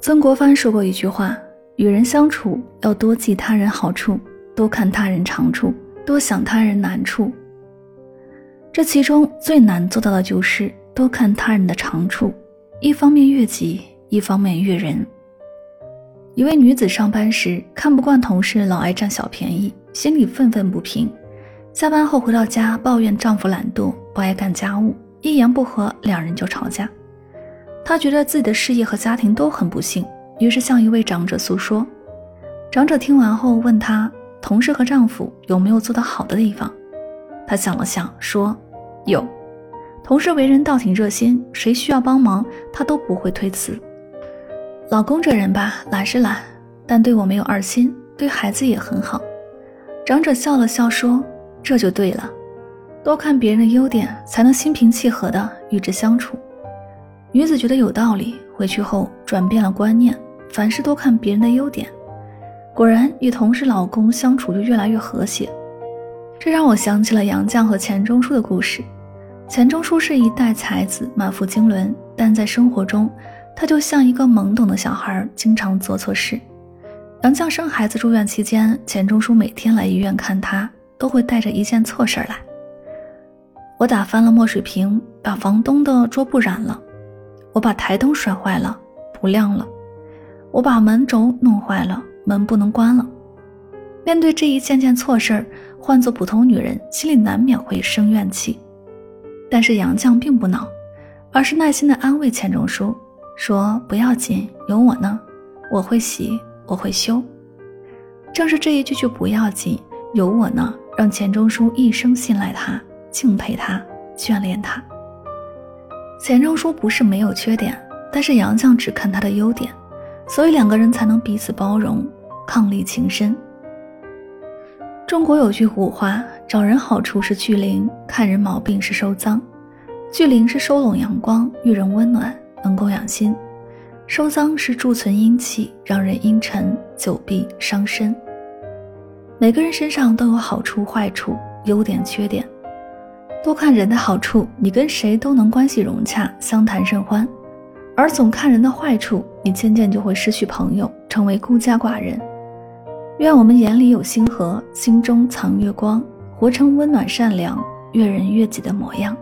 曾国藩说过一句话：“与人相处要多记他人好处，多看他人长处，多想他人难处。”这其中最难做到的就是多看他人的长处，一方面悦己，一方面悦人。一位女子上班时看不惯同事老爱占小便宜，心里愤愤不平。下班后回到家抱怨丈夫懒惰，不爱干家务，一言不合两人就吵架。她觉得自己的事业和家庭都很不幸，于是向一位长者诉说。长者听完后问她：“同事和丈夫有没有做得好的地方？”她想了想说：“有，同事为人倒挺热心，谁需要帮忙他都不会推辞。老公这人吧，懒是懒，但对我没有二心，对孩子也很好。”长者笑了笑说：“这就对了，多看别人的优点，才能心平气和地与之相处。”女子觉得有道理，回去后转变了观念，凡事多看别人的优点。果然，与同事、老公相处就越来越和谐。这让我想起了杨绛和钱钟书的故事。钱钟书是一代才子，满腹经纶，但在生活中，他就像一个懵懂的小孩，经常做错事。杨绛生孩子住院期间，钱钟书每天来医院看他，都会带着一件错事来：我打翻了墨水瓶，把房东的桌布染了。我把台灯摔坏了，不亮了；我把门轴弄坏了，门不能关了。面对这一件件错事儿，换做普通女人，心里难免会生怨气。但是杨绛并不恼，而是耐心地安慰钱钟书，说：“不要紧，有我呢，我会洗，我会修。”正是这一句句“不要紧，有我呢”，让钱钟书一生信赖他、敬佩他、眷恋他。钱钟书不是没有缺点，但是杨绛只看他的优点，所以两个人才能彼此包容，伉俪情深。中国有句古话：“找人好处是聚灵，看人毛病是收脏。”聚灵是收拢阳光，遇人温暖，能够养心；收脏是贮存阴气，让人阴沉，久闭伤身。每个人身上都有好处、坏处、优点、缺点。多看人的好处，你跟谁都能关系融洽，相谈甚欢；而总看人的坏处，你渐渐就会失去朋友，成为孤家寡人。愿我们眼里有星河，心中藏月光，活成温暖善良、悦人悦己的模样。